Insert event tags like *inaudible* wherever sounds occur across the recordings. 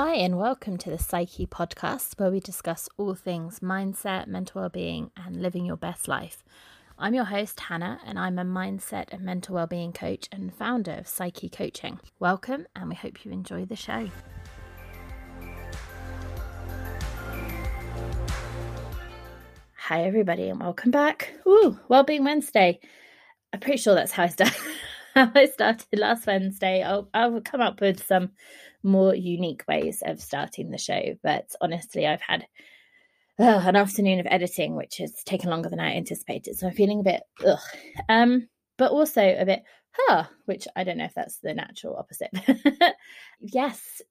Hi, and welcome to the Psyche podcast, where we discuss all things mindset, mental well-being, and living your best life. I'm your host, Hannah, and I'm a mindset and mental well-being coach and founder of Psyche Coaching. Welcome, and we hope you enjoy the show. Hi, everybody, and welcome back. Ooh, Wellbeing Wednesday. I'm pretty sure that's how it's started. *laughs* how *laughs* I started last Wednesday. I'll, I'll come up with some more unique ways of starting the show. But honestly, I've had an afternoon of editing, which has taken longer than I anticipated. So I'm feeling a bit ugh. Um, but also a bit huh, which I don't know if that's the natural opposite. *laughs* yes,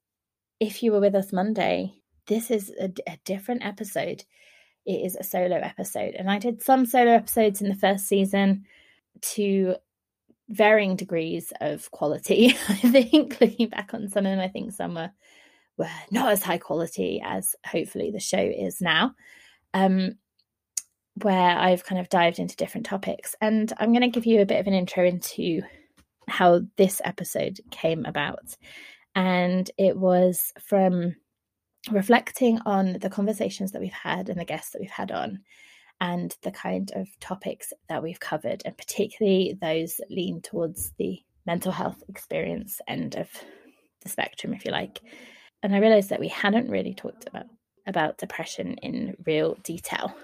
if you were with us Monday, this is a, a different episode. It is a solo episode, and I did some solo episodes in the first season to varying degrees of quality. *laughs* I think looking back on some of them, I think some were, were not as high quality as hopefully the show is now. Um, where I've kind of dived into different topics. And I'm going to give you a bit of an intro into how this episode came about. And it was from reflecting on the conversations that we've had and the guests that we've had on and the kind of topics that we've covered, and particularly those that lean towards the mental health experience end of the spectrum, if you like. And I realized that we hadn't really talked about about depression in real detail.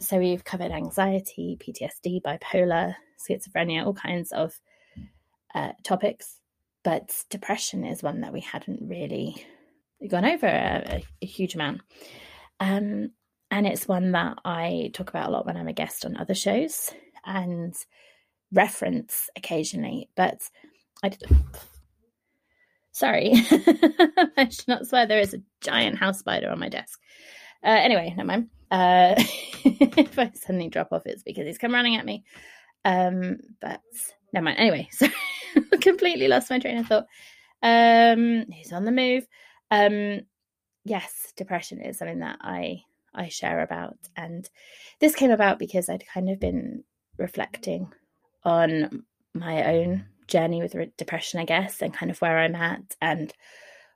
So we've covered anxiety, PTSD, bipolar, schizophrenia, all kinds of uh, topics, but depression is one that we hadn't really gone over a, a huge amount. Um, and it's one that I talk about a lot when I'm a guest on other shows and reference occasionally. But I did. Sorry, *laughs* I should not swear. There is a giant house spider on my desk. Uh, anyway, never mind. Uh, *laughs* if I suddenly drop off, it's because he's come running at me. Um, but never mind. Anyway, *laughs* so completely lost my train of thought. Um, he's on the move. Um, yes, depression is something that I I share about. And this came about because I'd kind of been reflecting on my own journey with depression, I guess, and kind of where I'm at and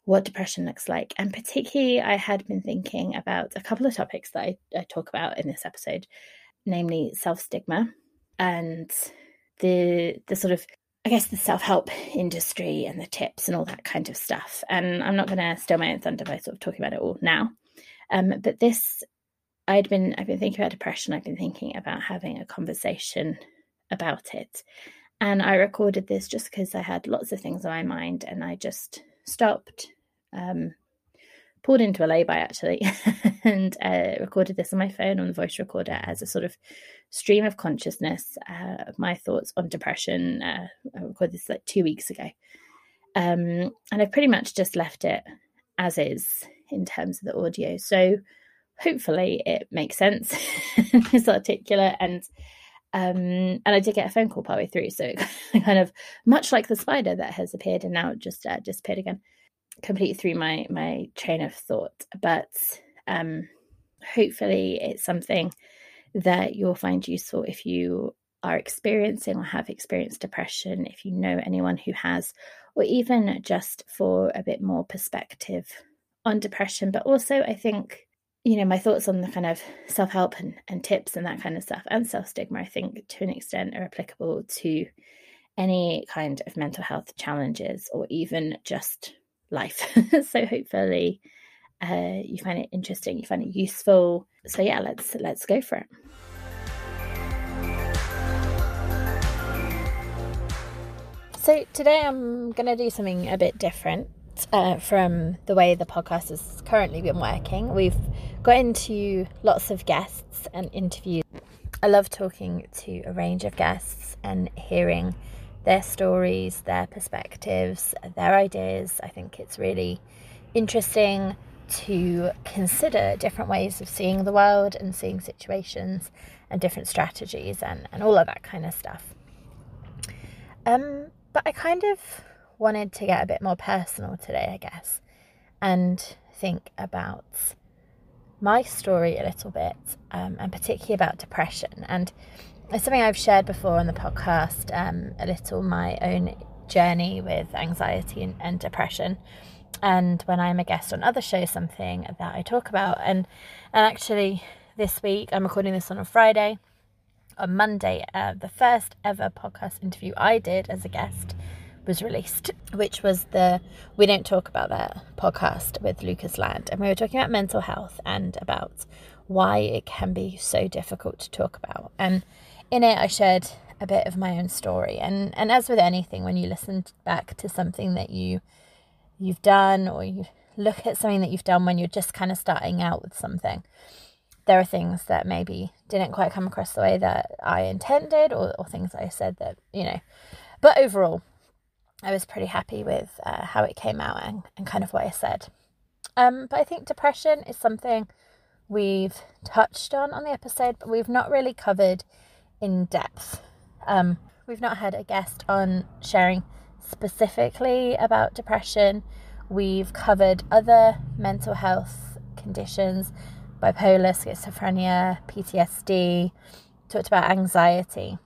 what depression looks like. And particularly, I had been thinking about a couple of topics that I, I talk about in this episode, namely self stigma and the the sort of I guess the self help industry and the tips and all that kind of stuff. And I'm not going to steal my own thunder by sort of talking about it all now. Um, but this, I'd been, I've been thinking about depression. I've been thinking about having a conversation about it, and I recorded this just because I had lots of things on my mind, and I just stopped, um, pulled into a lay-by actually, *laughs* and uh, recorded this on my phone on the voice recorder as a sort of stream of consciousness uh, of my thoughts on depression. Uh, I recorded this like two weeks ago, um, and I've pretty much just left it as is in terms of the audio. So hopefully it makes sense, *laughs* it's articulate, and um, and I did get a phone call partway threw. So *laughs* kind of much like the spider that has appeared and now just uh, disappeared again, completely through my my train of thought. But um, hopefully it's something that you'll find useful if you are experiencing or have experienced depression, if you know anyone who has, or even just for a bit more perspective on depression, but also I think, you know, my thoughts on the kind of self help and, and tips and that kind of stuff and self stigma, I think to an extent are applicable to any kind of mental health challenges or even just life. *laughs* so hopefully uh, you find it interesting, you find it useful. So yeah, let's let's go for it. So today I'm going to do something a bit different uh, from the way the podcast has currently been working. We've got into lots of guests and interviews. I love talking to a range of guests and hearing their stories, their perspectives, their ideas. I think it's really interesting to consider different ways of seeing the world and seeing situations and different strategies and, and all of that kind of stuff. Um, but I kind of wanted to get a bit more personal today, I guess, and think about my story a little bit, um, and particularly about depression. And it's something I've shared before on the podcast, um, a little my own journey with anxiety and, and depression. and when I'm a guest on other shows, something that I talk about. And, and actually, this week, I'm recording this on a Friday. On Monday, uh, the first ever podcast interview I did as a guest was released, which was the We Don't Talk About That podcast with Lucas Land. And we were talking about mental health and about why it can be so difficult to talk about. And in it, I shared a bit of my own story. And, and as with anything, when you listen back to something that you you've done or you look at something that you've done when you're just kind of starting out with something there are things that maybe didn't quite come across the way that I intended or, or things I said that, you know. But overall, I was pretty happy with uh, how it came out and, and kind of what I said. Um, but I think depression is something we've touched on on the episode, but we've not really covered in depth. Um, we've not had a guest on sharing specifically about depression. We've covered other mental health conditions, bipolar, schizophrenia, PTSD, talked about anxiety,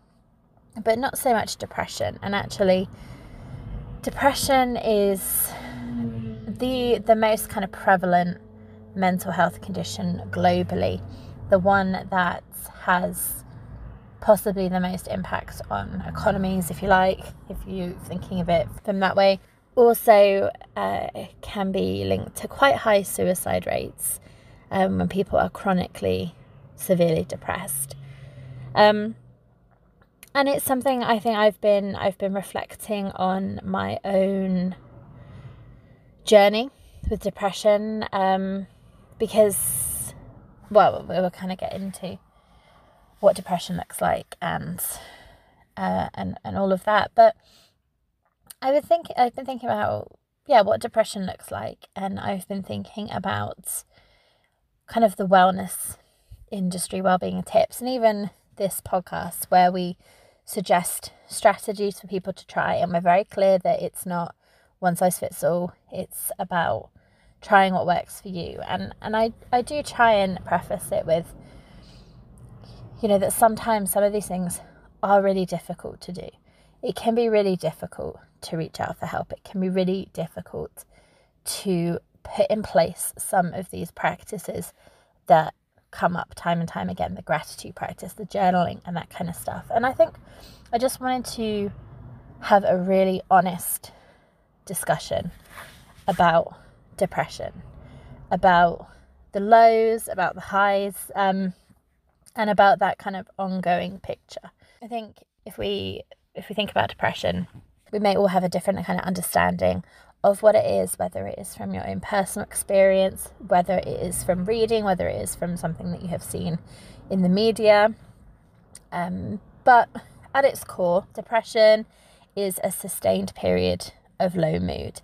but not so much depression. And actually, depression is the the most kind of prevalent mental health condition globally, the one that has possibly the most impact on economies, if you like, if you're thinking of it from that way. Also, uh, can be linked to quite high suicide rates um, when people are chronically, severely depressed. Um, and it's something I think I've been I've been reflecting on my own journey with depression um, because well we'll kind of get into what depression looks like and uh, and and all of that. But I would think I've been thinking about yeah what depression looks like, and I've been thinking about kind of the wellness industry, well-being tips, and even this podcast where we suggest strategies for people to try, and we're very clear that it's not one size fits all. It's about trying what works for you, and and I I do try and preface it with you know, that sometimes some of these things are really difficult to do. It can be really difficult to reach out for help. It can be really difficult to put in place some of these practices that come up time and time again the gratitude practice, the journaling, and that kind of stuff. And I think I just wanted to have a really honest discussion about depression, about the lows, about the highs. Um, and about that kind of ongoing picture. I think if we if we think about depression, we may all have a different kind of understanding of what it is, whether it is from your own personal experience, whether it is from reading, whether it is from something that you have seen in the media. Um, but at its core, depression is a sustained period of low mood.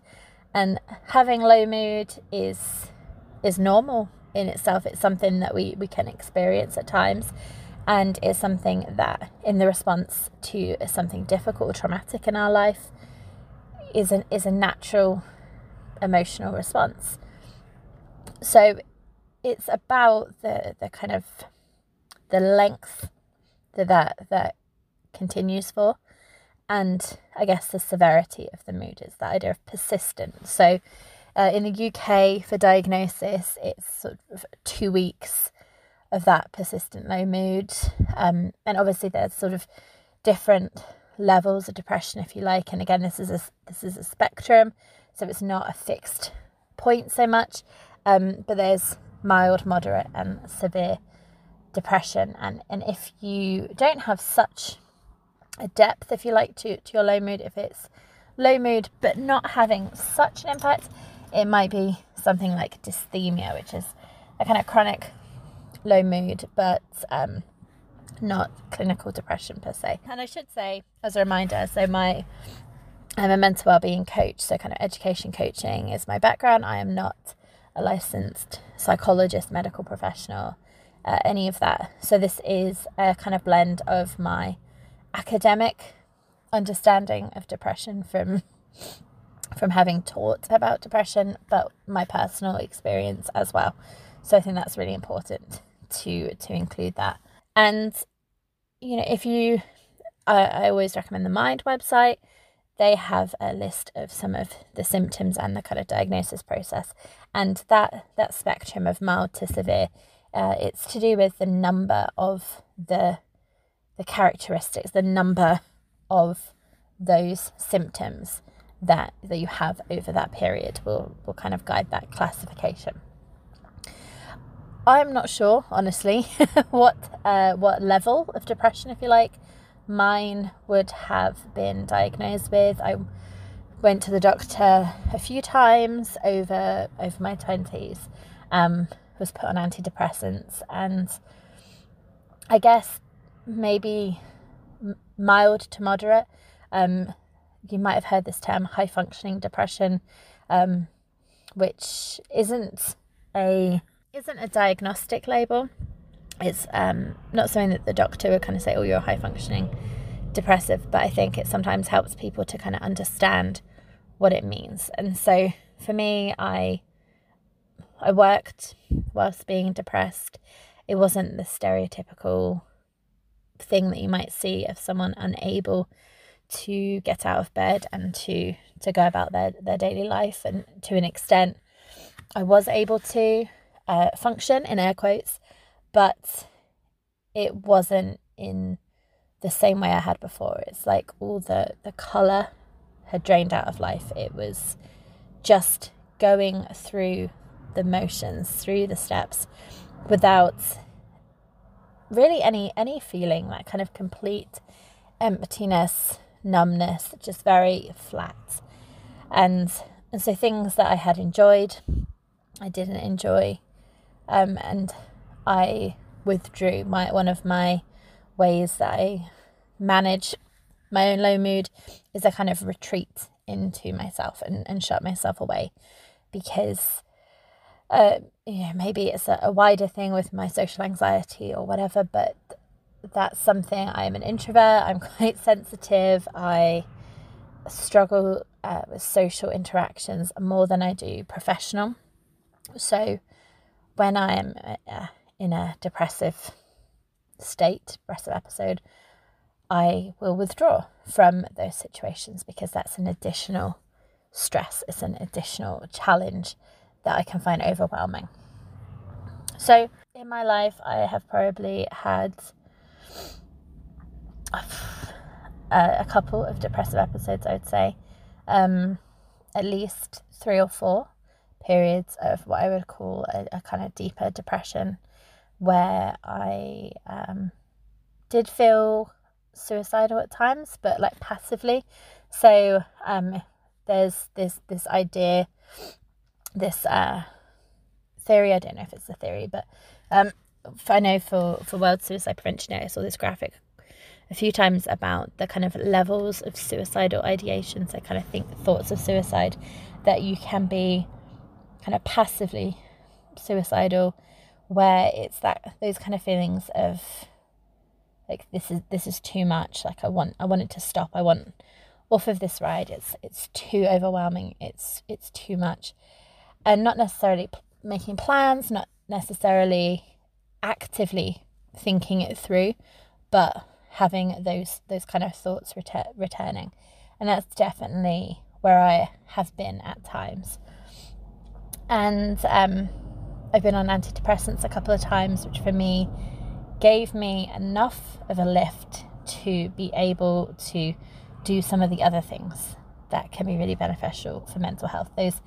And having low mood is is normal in itself. It's something that we, we can experience at times and is something that, in the response to something difficult or traumatic in our life, is an is a natural emotional response. So it's about the the kind of the length that that, that continues for and I guess the severity of the mood is that idea of persistence. So uh, in the UK, for diagnosis, it's sort of two weeks of that persistent low mood. Um, and obviously, there's sort of different levels of depression, if you like. And again, this is a this is a spectrum, so it's not a fixed point so much. Um, but there's mild, moderate, and severe depression. And and if you don't have such a depth, if you like, to to your low mood, if it's low mood but not having such an impact, it might be something like dysthymia, which is a kind of chronic low mood, but um, not clinical depression per se. And I should say, as a reminder, so my I'm a mental well-being coach, so kind of education coaching is my background. I am not a licensed psychologist, medical professional, uh, any of that. So this is a kind of blend of my academic understanding of depression from *laughs* from having taught about depression, but my personal experience as well. So I think that's really important to to include that. And you know, if you, I, I always recommend the Mind website. they have a list of some of the symptoms and the kind of diagnosis process. And that, that spectrum of mild to severe, uh, it's to do with the number of the, the characteristics, the number of those symptoms that, that you have over that period will, will kind of guide that classification. I'm not sure, honestly, *laughs* what uh, what level of depression, if you like, mine would have been diagnosed with. I went to the doctor a few times over over my twenties. Um, was put on antidepressants, and I guess maybe mild to moderate. Um, you might have heard this term, high functioning depression, um, which isn't a isn't a diagnostic label. It's um, not something that the doctor would kind of say, oh, you're high functioning depressive, but I think it sometimes helps people to kind of understand what it means. And so for me, I I worked whilst being depressed. It wasn't the stereotypical thing that you might see of someone unable to get out of bed and to to go about their, their daily life and to an extent I was able to uh, function in air quotes, but it wasn't in the same way I had before. It's like all the, the colour had drained out of life. It was just going through the motions, through the steps, without really any any feeling, that kind of complete emptiness, numbness, just very flat. And and so things that I had enjoyed, I didn't enjoy um, and I withdrew. My one of my ways that I manage my own low mood is a kind of retreat into myself and, and shut myself away because uh, you know, maybe it's a, a wider thing with my social anxiety or whatever, but that's something I'm an introvert, I'm *laughs* quite sensitive, I struggle uh, with social interactions more than I do professional. So when I am uh, in a depressive state, depressive episode, I will withdraw from those situations because that's an additional stress, it's an additional challenge that I can find overwhelming. So, in my life, I have probably had a, a couple of depressive episodes, I would say, um, at least three or four periods of what I would call a, a kind of deeper depression where I um, did feel suicidal at times, but like passively. So um, there's this this idea, this uh, theory. I don't know if it's a theory, but um, I know for for World Suicide Prevention I saw this graphic a few times about the kind of levels of suicidal ideation. So kind of think thoughts of suicide that you can be kind of passively suicidal where it's that those kind of feelings of like this is this is too much like i want i want it to stop i want off of this ride. It's it's too overwhelming. It's it's too much. And not necessarily p- making plans not necessarily actively thinking it through but having those those kind of thoughts retur- returning. And that's definitely where i have been at times and um, I've been on antidepressants a couple of times, which for me gave me enough of a lift to be able to do some of the other things that can be really beneficial for mental health. Those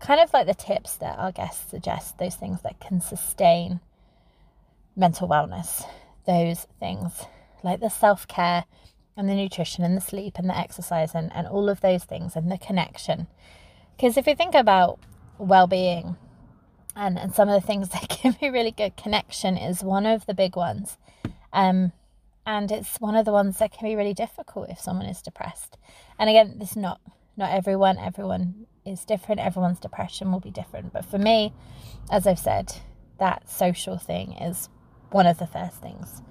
kind of like the tips that our guests suggest, those things that can sustain mental wellness, those things like the self care and the nutrition and the sleep and the exercise and, and all of those things and the connection. Because if you think about well-being. And, and some of the things *laughs* that give me really good connection is one of the big ones um, and it's one of the ones that can be really difficult if someone is depressed. And again this is not not everyone everyone is different everyone's depression will be different. But for me as i've said that social thing is one of the first things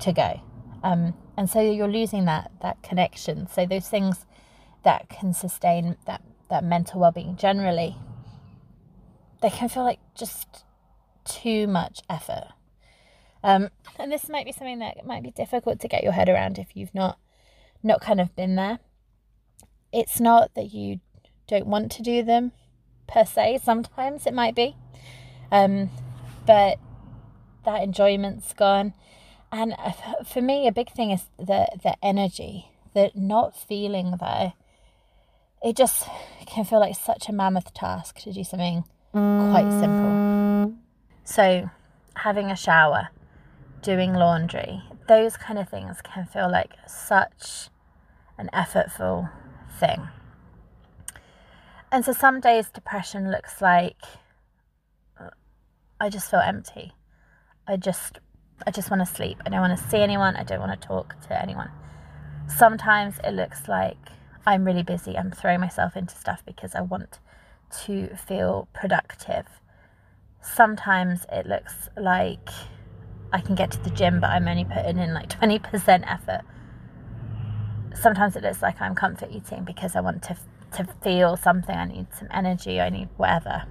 to go. Um, and so you're losing that that connection. So those things that can sustain that that mental well-being generally they can feel like just too much effort. Um, and this might be something that might be difficult to get your head around if you've not not kind of been there. it's not that you don't want to do them per se. Sometimes it might be, um, but that enjoyment's gone. And uh, for me, a big thing is the the energy, the not feeling there. It just can feel like such a mammoth task to do something quite simple. Mm. So, having a shower, doing laundry, those kind of things can feel like such an effortful thing. And so some days depression looks like I just feel empty. I just I just want to sleep. I don't want to see anyone. I don't want to talk to anyone. Sometimes it looks like I'm really busy. I'm throwing myself into stuff because I want to feel productive. Sometimes it looks like I can get to the gym, but I'm only putting in like 20% effort. Sometimes it looks like I'm comfort eating because I want to to feel something. I need some energy. I need whatever.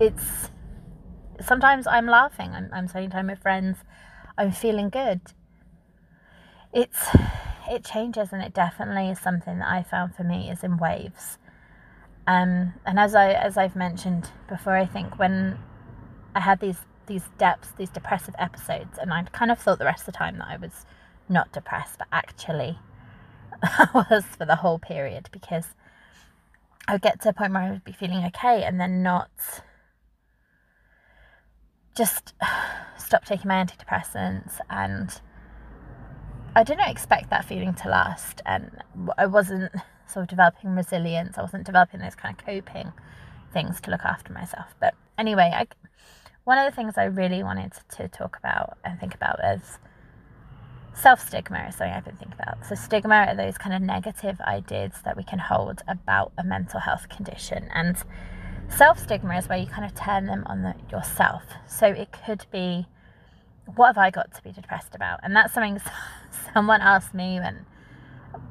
It's sometimes I'm laughing. I'm, I'm spending time with friends. I'm feeling good. It's it changes, and it definitely is something that I found for me is in waves. Um, and as I as I've mentioned before, I think when I had these these depths, these depressive episodes, and I'd kind of thought the rest of the time that I was not depressed, but actually *laughs* I was for the whole period because I would get to a point where I would be feeling okay and then not just *sighs* stop taking my antidepressants. And I didn't expect that feeling to last and I wasn't sort of developing resilience I wasn't developing those kind of coping things to look after myself but anyway I one of the things I really wanted to talk about and think about is self stigma is something I've been thinking about. So, stigma are those kind of negative ideas that we can hold about a mental health condition. And self stigma is where you kind of turn them on the, yourself. So, it could be, what have I got to be depressed about? And that's something *laughs* someone asked me when,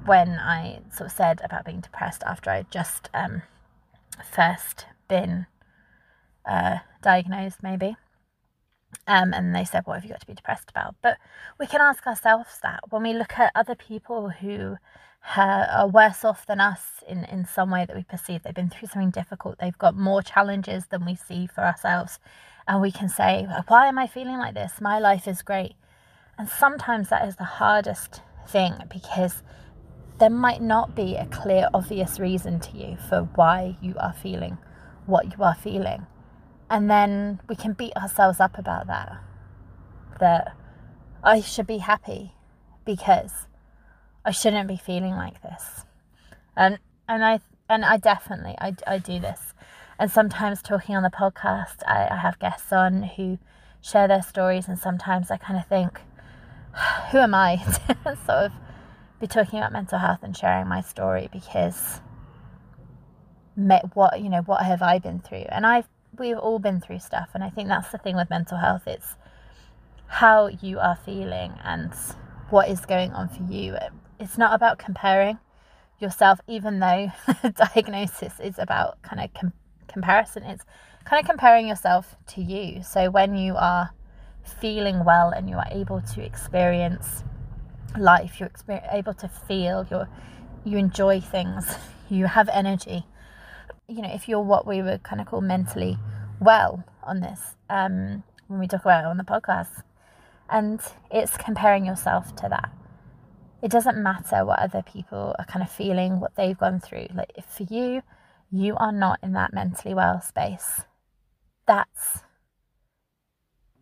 when I sort of said about being depressed after I'd just um, first been uh, diagnosed, maybe. Um, and they said, What have you got to be depressed about? But we can ask ourselves that when we look at other people who are worse off than us in, in some way that we perceive. They've been through something difficult, they've got more challenges than we see for ourselves. And we can say, Why am I feeling like this? My life is great. And sometimes that is the hardest thing because there might not be a clear, obvious reason to you for why you are feeling what you are feeling. And then we can beat ourselves up about that. That I should be happy because I shouldn't be feeling like this. And and I and I definitely I, I do this. And sometimes talking on the podcast, I, I have guests on who share their stories, and sometimes I kind of think, *sighs* who am I *laughs* sort of be talking about mental health and sharing my story because what you know what have I been through? And I've we've all been through stuff and i think that's the thing with mental health. It's how you are feeling and what is going on for you. It's not about comparing yourself even though *laughs* diagnosis is about kind of com- comparison. It's kind of comparing yourself to you. So when you are feeling well and you are able to experience life you're able to feel you're you enjoy things *laughs* you have energy you know, if you're what we would kind of call mentally well on this, um, when we talk about it on the podcast, and it's comparing yourself to that. It doesn't matter what other people are kind of feeling, what they've gone through. Like, if for you, you are not in that mentally well space, that's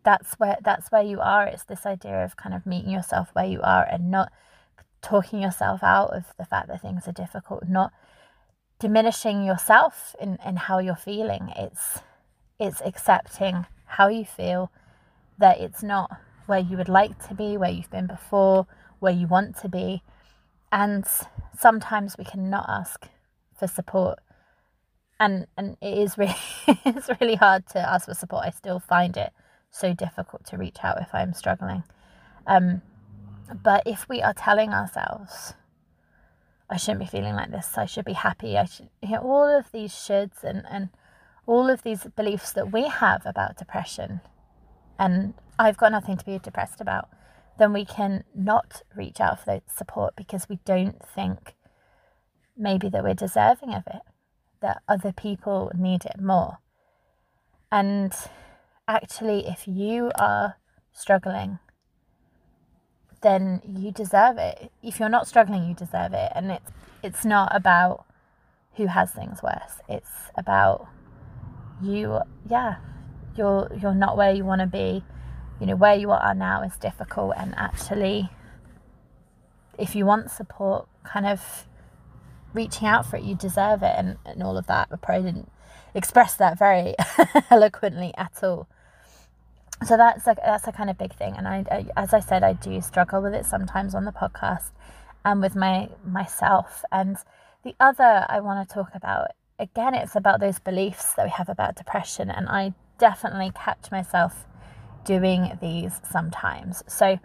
that's where that's where you are. It's this idea of kind of meeting yourself where you are and not talking yourself out of the fact that things are difficult, not diminishing yourself in, in how you're feeling. It's it's accepting how you feel, that it's not where you would like to be, where you've been before, where you want to be. And sometimes we cannot ask for support. And and it is really *laughs* it's really hard to ask for support. I still find it so difficult to reach out if I'm struggling. Um, but if we are telling ourselves I shouldn't be feeling like this. I should be happy. I should, you know, all of these shoulds and, and all of these beliefs that we have about depression, and I've got nothing to be depressed about, then we can not reach out for that support because we don't think maybe that we're deserving of it, that other people need it more. And actually, if you are struggling, then you deserve it. If you're not struggling, you deserve it. And it's it's not about who has things worse. It's about you yeah, you're you're not where you want to be. You know, where you are now is difficult and actually if you want support, kind of reaching out for it, you deserve it and, and all of that. I probably didn't express that very *laughs* eloquently at all so that's a that's a kind of big thing. And I, I, as i said i do struggle with it sometimes on the podcast and with my myself. And the other i want to talk about again it's about those beliefs that we have about depression. And i definitely catch myself doing these sometimes. So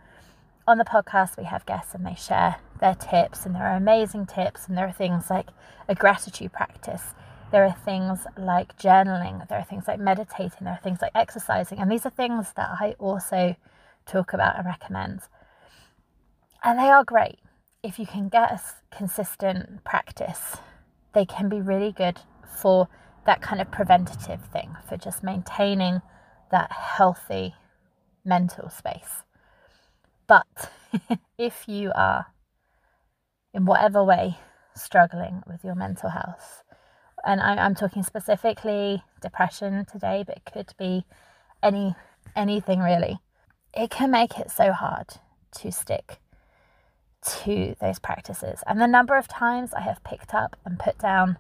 on the podcast we have guests and they share their tips and there are amazing tips and there are things like a gratitude practice there are things like journaling, there are things like meditating, there are things like exercising, and these are things that I also talk about and recommend. And they are great. If you can get a consistent practice, they can be really good for that kind of preventative thing, for just maintaining that healthy mental space. But *laughs* if you are, in whatever way, struggling with your mental health, and I, I'm talking specifically depression today, but it could be any anything really. It can make it so hard to stick to those practices. And the number of times I have picked up and put down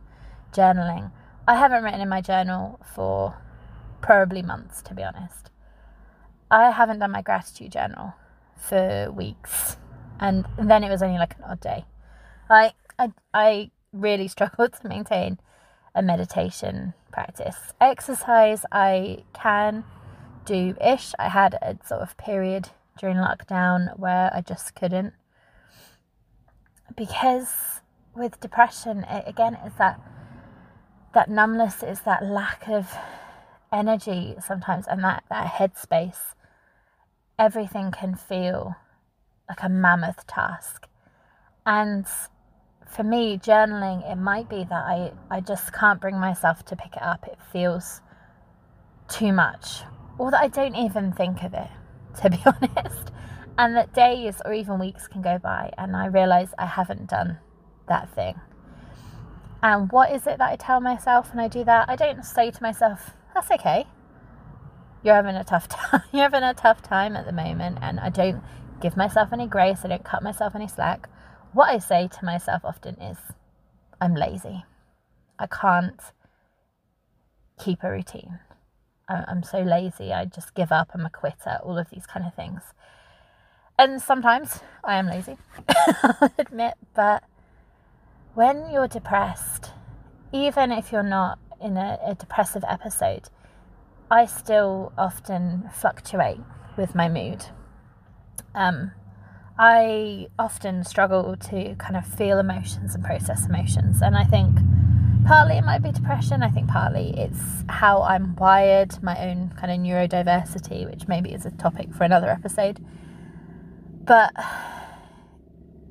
journaling, I haven't written in my journal for probably months, to be honest. I haven't done my gratitude journal for weeks, and then it was only like an odd day. I I I really *laughs* struggled to maintain a meditation practice. Exercise, I can do ish. I had a sort of period during lockdown where I just couldn't. Because with depression, it, again, it's that that numbness is that lack of energy sometimes and that, that headspace. Everything can feel like a mammoth task. And for me, journaling, it might be that I, I just can't bring myself to pick it up. It feels too much, or that I don't even think of it, *laughs* to be *laughs* honest. And that days or even weeks can go by and I realize I haven't done that thing. And what is it that I tell myself when I do that? I don't say to myself, that's okay. You're having a tough *laughs* time. You're having a tough time at the moment. And I don't give myself any grace. I don't cut myself any slack what I say to myself often is, I'm lazy. I can't keep a routine. I'm so lazy. I just give up. I'm a quitter. All of these kind of things. And sometimes I am lazy, *laughs* I'll admit. But when you're depressed, even if you're not in a, a depressive episode, I still often fluctuate with my mood. Um, I often struggle to kind of feel emotions and process emotions. And I think partly it might be depression, I think partly it's how I'm wired, my own kind of neurodiversity, which maybe is a topic for another episode. But,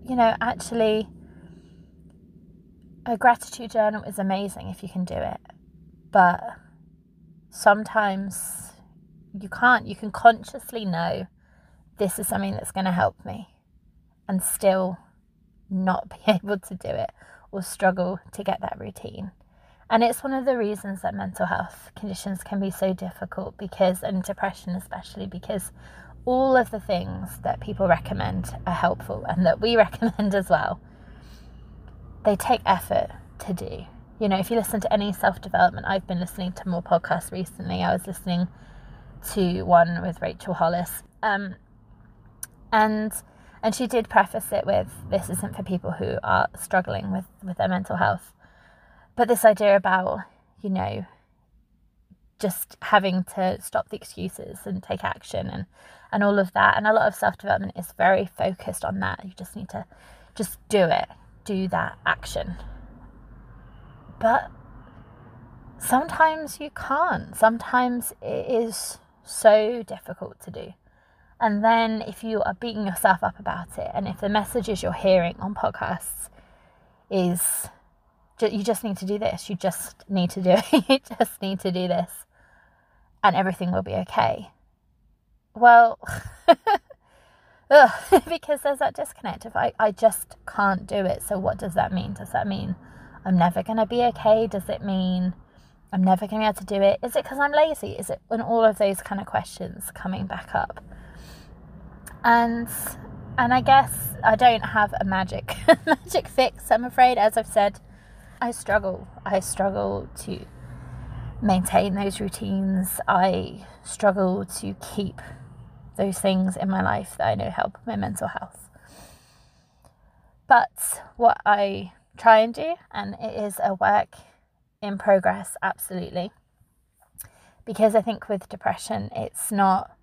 you know, actually, a gratitude journal is amazing if you can do it. But sometimes you can't, you can consciously know this is something that's going to help me and still not *laughs* be able to do it or struggle to get that routine. And it's one of the reasons that mental health conditions can be so difficult because, and depression especially, because all of the things that people recommend are helpful and that we *laughs* recommend as well, they take effort to do. You know, if you listen to any self development, I've been listening to more podcasts recently. I was listening to one with Rachel Hollis. Um, and and she did preface it with this isn't for people who are struggling with, with their mental health. But this idea about, you know, just having to stop the excuses and take action and, and all of that. And a lot of self development is very focused on that. You just need to just do it, do that action. But sometimes you can't. Sometimes it is so difficult to do. And then if you are beating yourself up about it, and if the messages you're hearing on podcasts is you just need to do this. You just need to do it. *laughs* you just need to do this, and everything will be okay. Well, *laughs* ugh, *laughs* because there's that disconnect. If I, I just can't do it, so what does that mean? Does that mean I'm never going to be okay? Does it mean I'm never going to be able to do it? Is it because I'm lazy? Is it when all of those kind of questions coming back up? And and I guess I don't have a magic *laughs* magic fix. I'm afraid, as I've said, I struggle. I struggle to maintain those routines. I struggle to keep those things in my life that I know help my mental health. But what I try and do, and it is a work in progress, absolutely. Because I think with depression, it's not,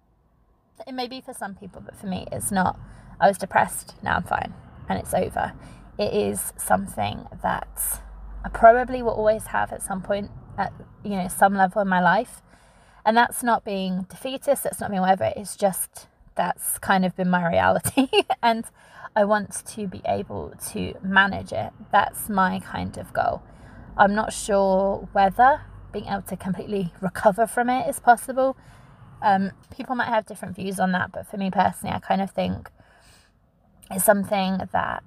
it may be for some people, but for me, it's not, I was depressed, now I'm fine, and it's over. It is something that I probably will always have at some point, at, you know, some level in my life. And that's not being defeatist, that's not being whatever, it's just that's kind of been my reality. *laughs* and I want to be able to manage it. That's my kind of goal. I'm not sure whether being able to completely recover from it is possible. Um, people might have different views on that, but for me personally, I kind of think it's something that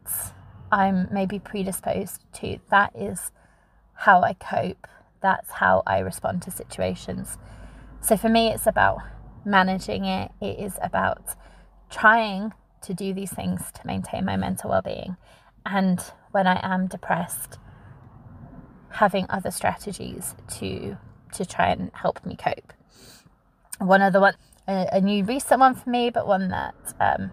I'm maybe predisposed to. That is how I cope, that's how I respond to situations. So for me, it's about managing it, it is about trying to do these things to maintain my mental well being. And when I am depressed, having other strategies to to try and help me cope. One other one, a, a new recent one for me, but one that um,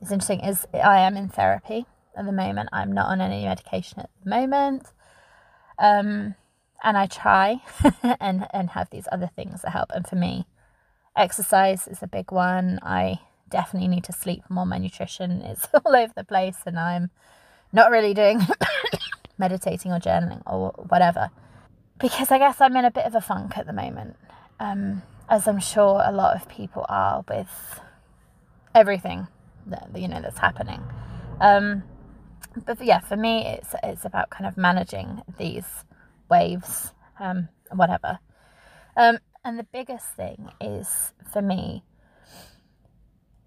is interesting is I am in therapy at the moment. I'm not on any medication at the moment, um, and I try *laughs* and and have these other things that help. And for me, exercise is a big one. I definitely need to sleep more. My nutrition *laughs* is all over the place, and I'm not really doing *coughs* meditating or journaling or whatever. Because I guess I'm in a bit of a funk at the moment, um, as I'm sure a lot of people are with everything that you know that's happening. Um, but yeah, for me, it's it's about kind of managing these waves, um, whatever. Um, and the biggest thing is for me,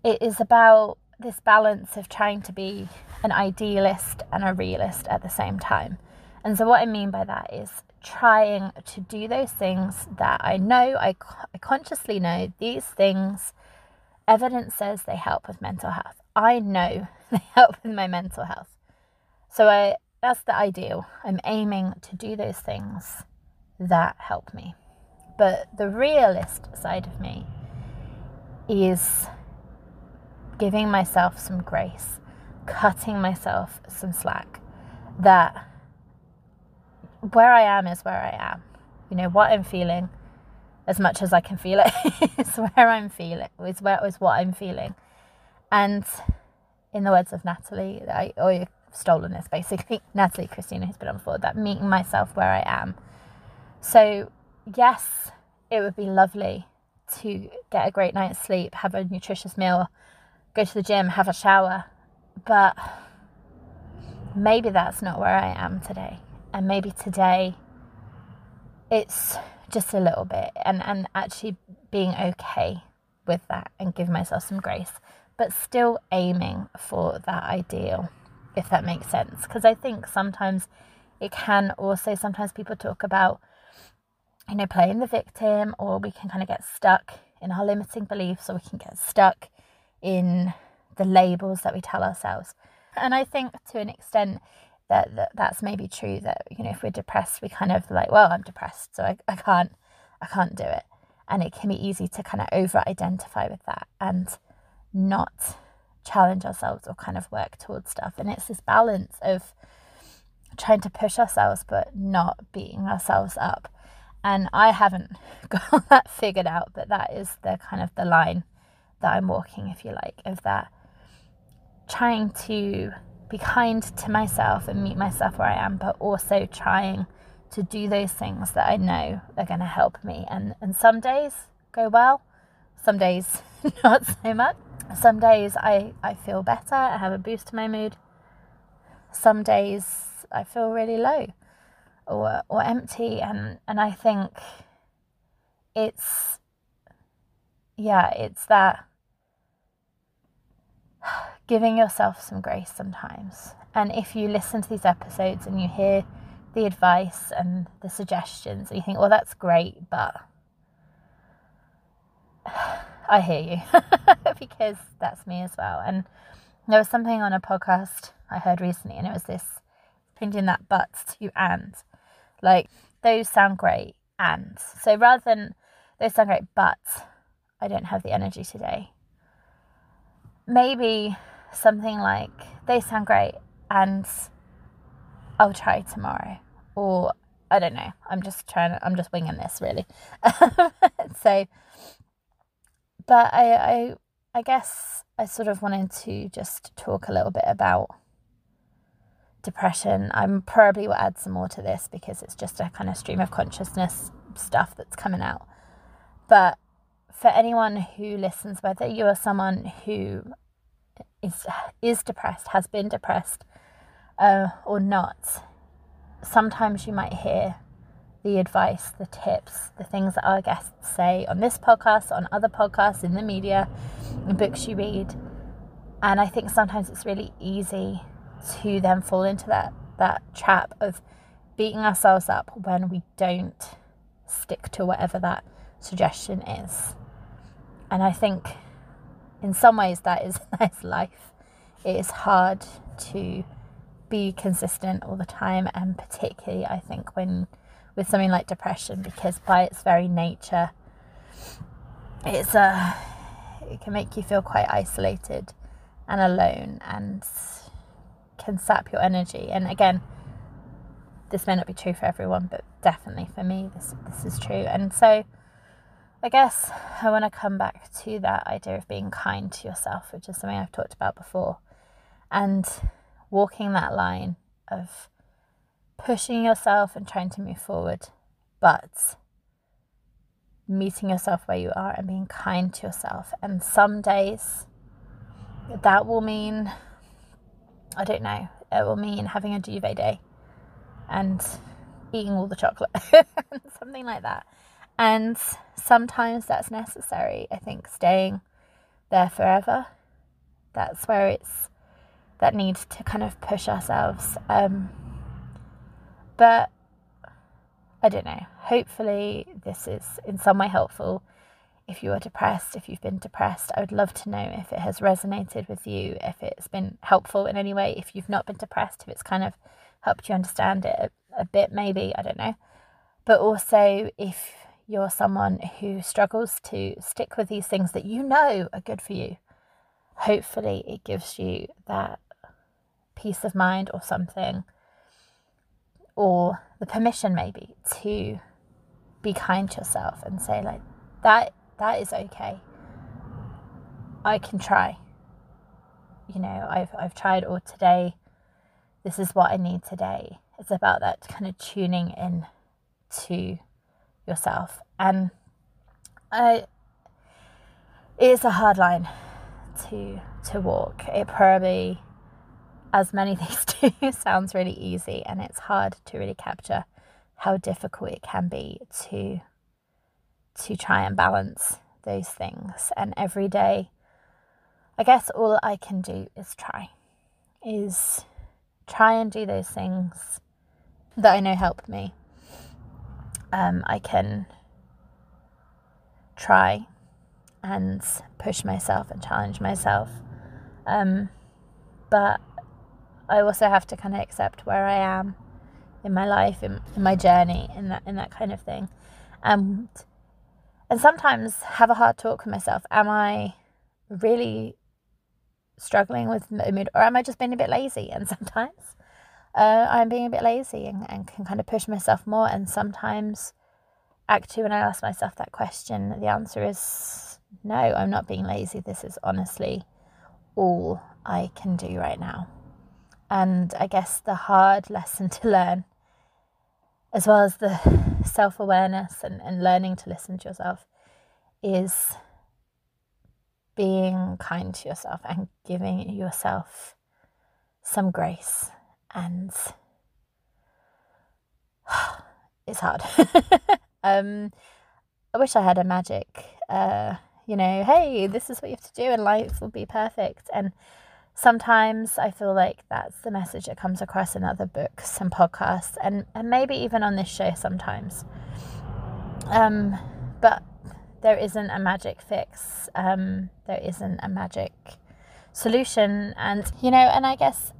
it is about this balance of trying to be an idealist and a realist at the same time. And so, what I mean by that is trying to do those things that I know, I, I consciously know these things, evidence says they help with mental health. I know *laughs* they help with my mental health. So, I, that's the ideal. I'm aiming to do those things that help me. But the realist side of me is giving myself some grace, cutting myself some slack. That where I am is where I am. You know, what I'm feeling, as much as I can feel it, *laughs* is where I'm feeling, is where is what I'm feeling. And in the words of Natalie, I, or you've stolen this basically, *laughs* Natalie Christina, who's been on before, that meeting myself where I am. So, yes, it would be lovely to get a great night's sleep, have a nutritious meal, go to the gym, have a shower. But maybe that's not where I am today. And maybe today it's just a little bit and, and actually being okay with that and give myself some grace, but still aiming for that ideal, if that makes sense. Because I think sometimes it can also, sometimes people talk about, you know, playing the victim, or we can kind of get stuck in our limiting beliefs, or we can get stuck in the labels that we tell ourselves. And I think to an extent that, that that's maybe true that, you know, if we're depressed, we kind of like, well, I'm depressed, so I, I can't I can't do it. And it can be easy to kind of over identify with that and not challenge ourselves or kind of work towards stuff. And it's this balance of trying to push ourselves but not beating ourselves up. And I haven't *laughs* got that figured out, but that is the kind of the line that I'm walking, if you like, of that trying to be kind to myself and meet myself where I am, but also trying to do those things that I know are going to help me. And, and some days go well, some days *laughs* not so much. Some days I, I feel better, I have a boost to my mood. Some days I feel really low. or or empty and and I think it's yeah, it's that giving yourself some grace sometimes. And if you listen to these episodes and you hear the advice and the suggestions, and you think, well, that's great, but *sighs* I hear you *laughs* because that's me as well. And there was something on a podcast I heard recently, and it was this printing that buts to and. Like, those sound great, and. So rather than those sound great, but I don't have the energy today. Maybe something like, they sound great, and I'll try tomorrow. Or I don't know. I'm just trying I'm just winging this really. *laughs* so, but I, I, I guess I sort of wanted to just talk a little bit about depression. I'm probably will add some more to this because it's just a kind of stream of consciousness stuff that's coming out. But for anyone who listens, whether you are someone who is is depressed, has been depressed, uh, or not, sometimes you might hear the advice, the tips, the things that our guests say on this podcast, on other podcasts, in the media, in books you read. And I think sometimes it's really easy to then fall into that that trap of beating ourselves up when we don't stick to whatever that suggestion is. And I think in some ways that is *laughs* is life. It is hard to be consistent all the time and particularly I think when with something like depression because by its very nature it's a it can make you feel quite isolated and alone and can sap your energy and again this may not be true for everyone but definitely for me this this is true and so I guess I want to come back to that idea of being kind to yourself, which is something I've talked about before, and walking that line of pushing yourself and trying to move forward, but meeting yourself where you are and being kind to yourself. And some days that will mean, I don't know, it will mean having a duvet day and eating all the chocolate, *laughs* something like that. And sometimes that's necessary. I think staying there forever, that's where it's that need to kind of push ourselves. Um, but I don't know. Hopefully, this is in some way helpful. If you are depressed, if you've been depressed, I would love to know if it has resonated with you, if it's been helpful in any way. If you've not been depressed, if it's kind of helped you understand it a, a bit, maybe, I don't know. But also, if you're someone who struggles to stick with these things that you know are good for you, hopefully it gives you that peace of mind or something, or the permission maybe to be kind to yourself and say like that that is okay. I can try. You know, I've I've tried all today. This is what I need today. It's about that kind of tuning in to yourself. And I, it is a hard line to to walk. It probably, as many *laughs* things do, sounds really easy, and it's hard to really capture how difficult it can be to to try and balance those things. And every day, I guess all I can do is try, is try and do those things that I know help me um, I can try and push myself and challenge myself. Um, but I also have to kind of accept where I am in my life, in, in my journey, in that in that kind of thing, and and sometimes have a hard talk with myself. Am I really struggling with mood, or am I just being a bit lazy? And *laughs* sometimes uh, I'm being a bit lazy and, and can kind of push myself more. And sometimes, actually, when I ask myself that question, the answer is no, I'm not being lazy. This is honestly all I can do right now. And I guess the hard *laughs* lesson to learn, as well as the self awareness and, and learning to listen to yourself, is being kind to yourself and giving yourself some grace and *sighs* it's hard. *laughs* um, I wish I had a magic, uh, you know, hey, this is what you have to do and life will be perfect. And sometimes I feel like that's the message that comes across in other books and podcasts and, and maybe even on this show sometimes. Um, but there isn't a magic fix. Um, there isn't a magic solution. And, you know, and I guess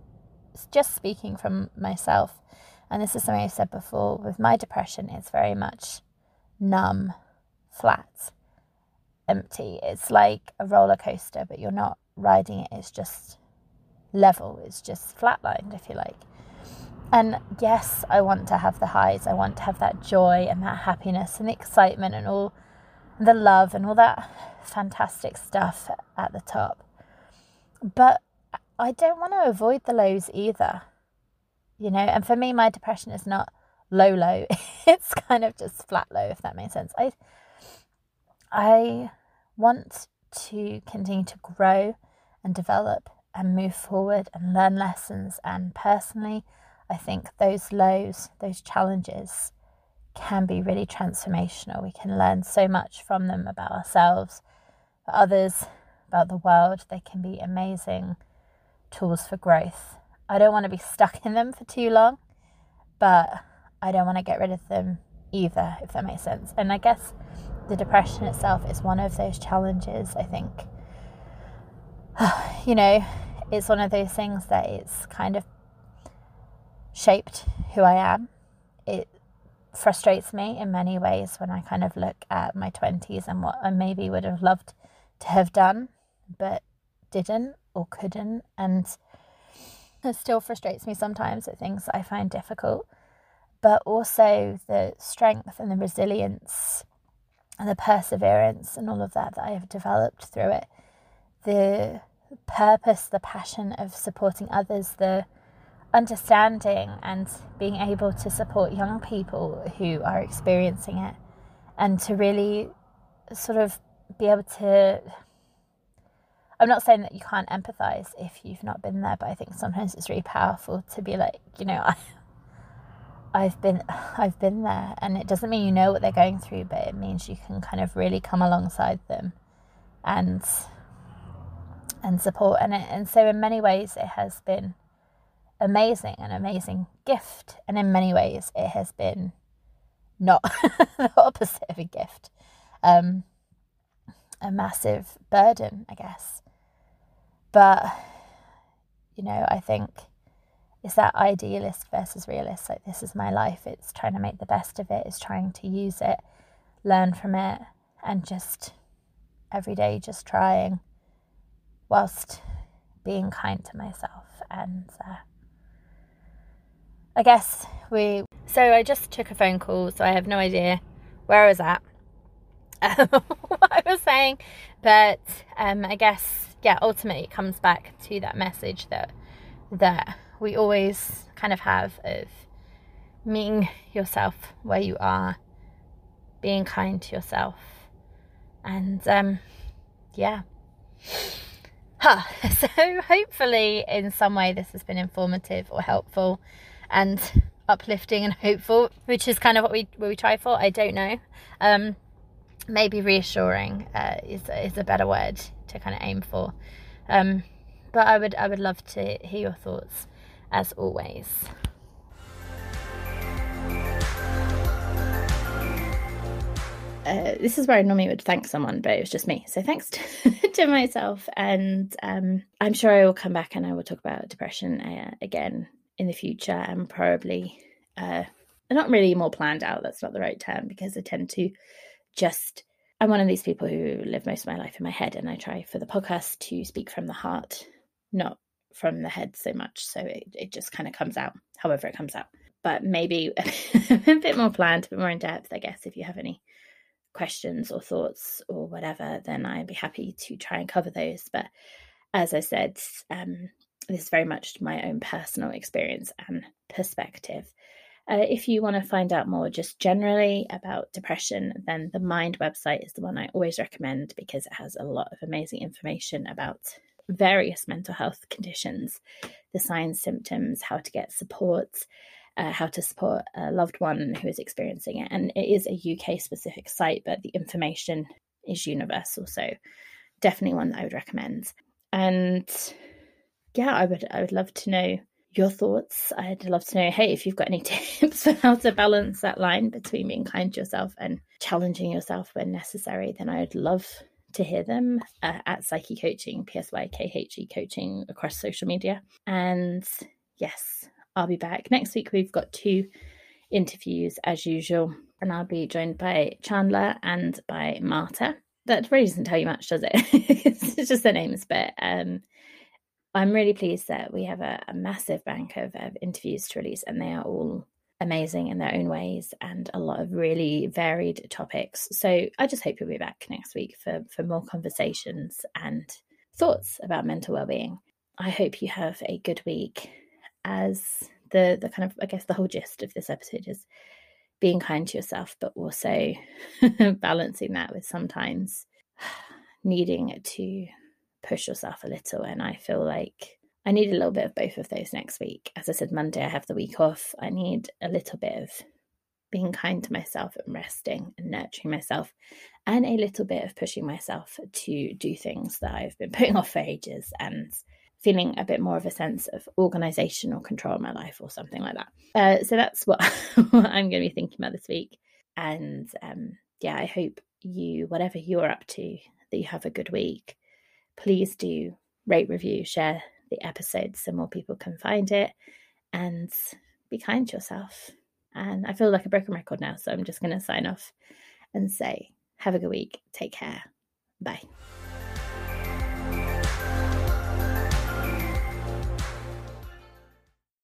just speaking from myself, and this is something I've said before with my depression, it's very much numb, flat, empty. It's like a roller coaster, but you're not riding it, it's just level, it's just flatlined, if you like. And yes, I want to have the highs, I want to have that joy and that happiness and the excitement and all the love and all that fantastic stuff at the top. But I don't want to avoid the lows either. You know, and for me, my depression is not low, low. *laughs* it's kind of just flat low, if that makes sense. I, I want to continue to grow and develop and move forward and learn lessons. And personally, I think those lows, those challenges, can be really transformational. We can learn so much from them about ourselves, others, about the world. They can be amazing tools for growth. I don't want to be stuck in them for too long, but I don't want to get rid of them either, if that makes sense. And I guess the depression itself is one of those challenges, I think. *sighs* you know, it's one of those things that it's kind of shaped who I am. It frustrates me in many ways when I kind of look at my 20s and what I maybe would have loved to have done, but didn't or couldn't. And it still frustrates me sometimes at things I find difficult. But also the strength and the resilience and the perseverance and all of that that I have developed through it. The purpose, the passion of supporting others, the understanding and being able to support young people who are experiencing it and to really sort of be able to I'm not saying that you can't empathize if you've not been there, but I think sometimes it's really powerful to be like, you know, I, I've been I've been there and it doesn't mean you know what they're going through, but it means you can kind of really come alongside them and and support and it, and so in many ways it has been amazing, an amazing gift. And in many ways, it has been not *laughs* the opposite of a gift, um, a massive burden, I guess. But, you know, I think it's that idealist versus realist. Like, this is my life. It's trying to make the best of it, it's trying to use it, learn from it, and just every day just trying whilst being kind to myself and uh, I guess we. So I just took a phone call, so I have no idea where I was at, what *laughs* I was saying, but um, I guess yeah, ultimately it comes back to that message that that we always kind of have of meeting yourself where you are, being kind to yourself, and um, yeah. *sighs* Huh. *laughs* So hopefully, in some way, this has been informative or helpful and uplifting and hopeful, which is kind of what we what we try for. I don't know. Um, maybe reassuring uh, is is a better word to kind of aim for. Um, but I would I would love to hear your thoughts as always. Uh, this is where I normally would thank someone, but it was just me. So thanks *laughs* to, to myself. And um, I'm sure I will come back and I will talk about depression uh, again in the future and probably uh, not really more planned out. That's not the right term because I tend to just. I'm one of these people who live most of my life in my head, and I try for the podcast to speak from the heart, not from the head so much. So it, it just kind of comes out however it comes out. But maybe *laughs* a bit more planned, a bit more in depth, I guess, if you have any questions or thoughts or whatever, then I'd be happy to try and cover those. But as I said, um, this is very much my own personal experience and perspective. Uh, if you want to find out more just generally about depression, then the Mind website is the one I always recommend because it has a lot of amazing information about various mental health conditions, the signs, symptoms, how to get support, uh, how to support a loved one who is experiencing it. And it is a UK specific site, but the information is universal. So definitely one that I would recommend. And yeah, I would I would love to know your thoughts. I'd love to know, hey, if you've got any *laughs* tips for how to balance that line between being kind to yourself and challenging yourself when necessary, then I'd love to hear them uh, at Psykhe Coaching, PSYKHE Coaching across social media. And yes, I'll be back. Next week, we've got two interviews as usual, and I'll be joined by Chandler and by Marta. That really doesn't tell you much, does it? *laughs* it's just their names, but um, I'm really pleased that we have a, a massive bank of, of interviews to release, and they are all amazing in their own ways and a lot of really varied topics. So I just hope you'll be back next week for, for more conversations and thoughts about mental well-being. I hope you have a good week as the the kind of I guess the whole gist of this episode is being kind to yourself, but also *laughs* balancing that with sometimes *sighs* needing to push yourself a little. And I feel like I need a little bit of both of those next week. As I said, Monday, I have the week off. I need a little bit of being kind to myself and resting and nurturing myself, and a little bit of pushing myself to do things that I've been *laughs* putting off for ages and feeling a bit more of a sense of organization or control in my life or something like that. Uh, so that's what, *laughs* what I'm going to be thinking about this week. And um, yeah, I hope you, whatever you're up to, that you have a good week please do rate, review, share the episode so more people can find it and be kind to yourself. And I feel like a broken record now, so I'm just going to sign off and say, have a good week. Take care. Bye.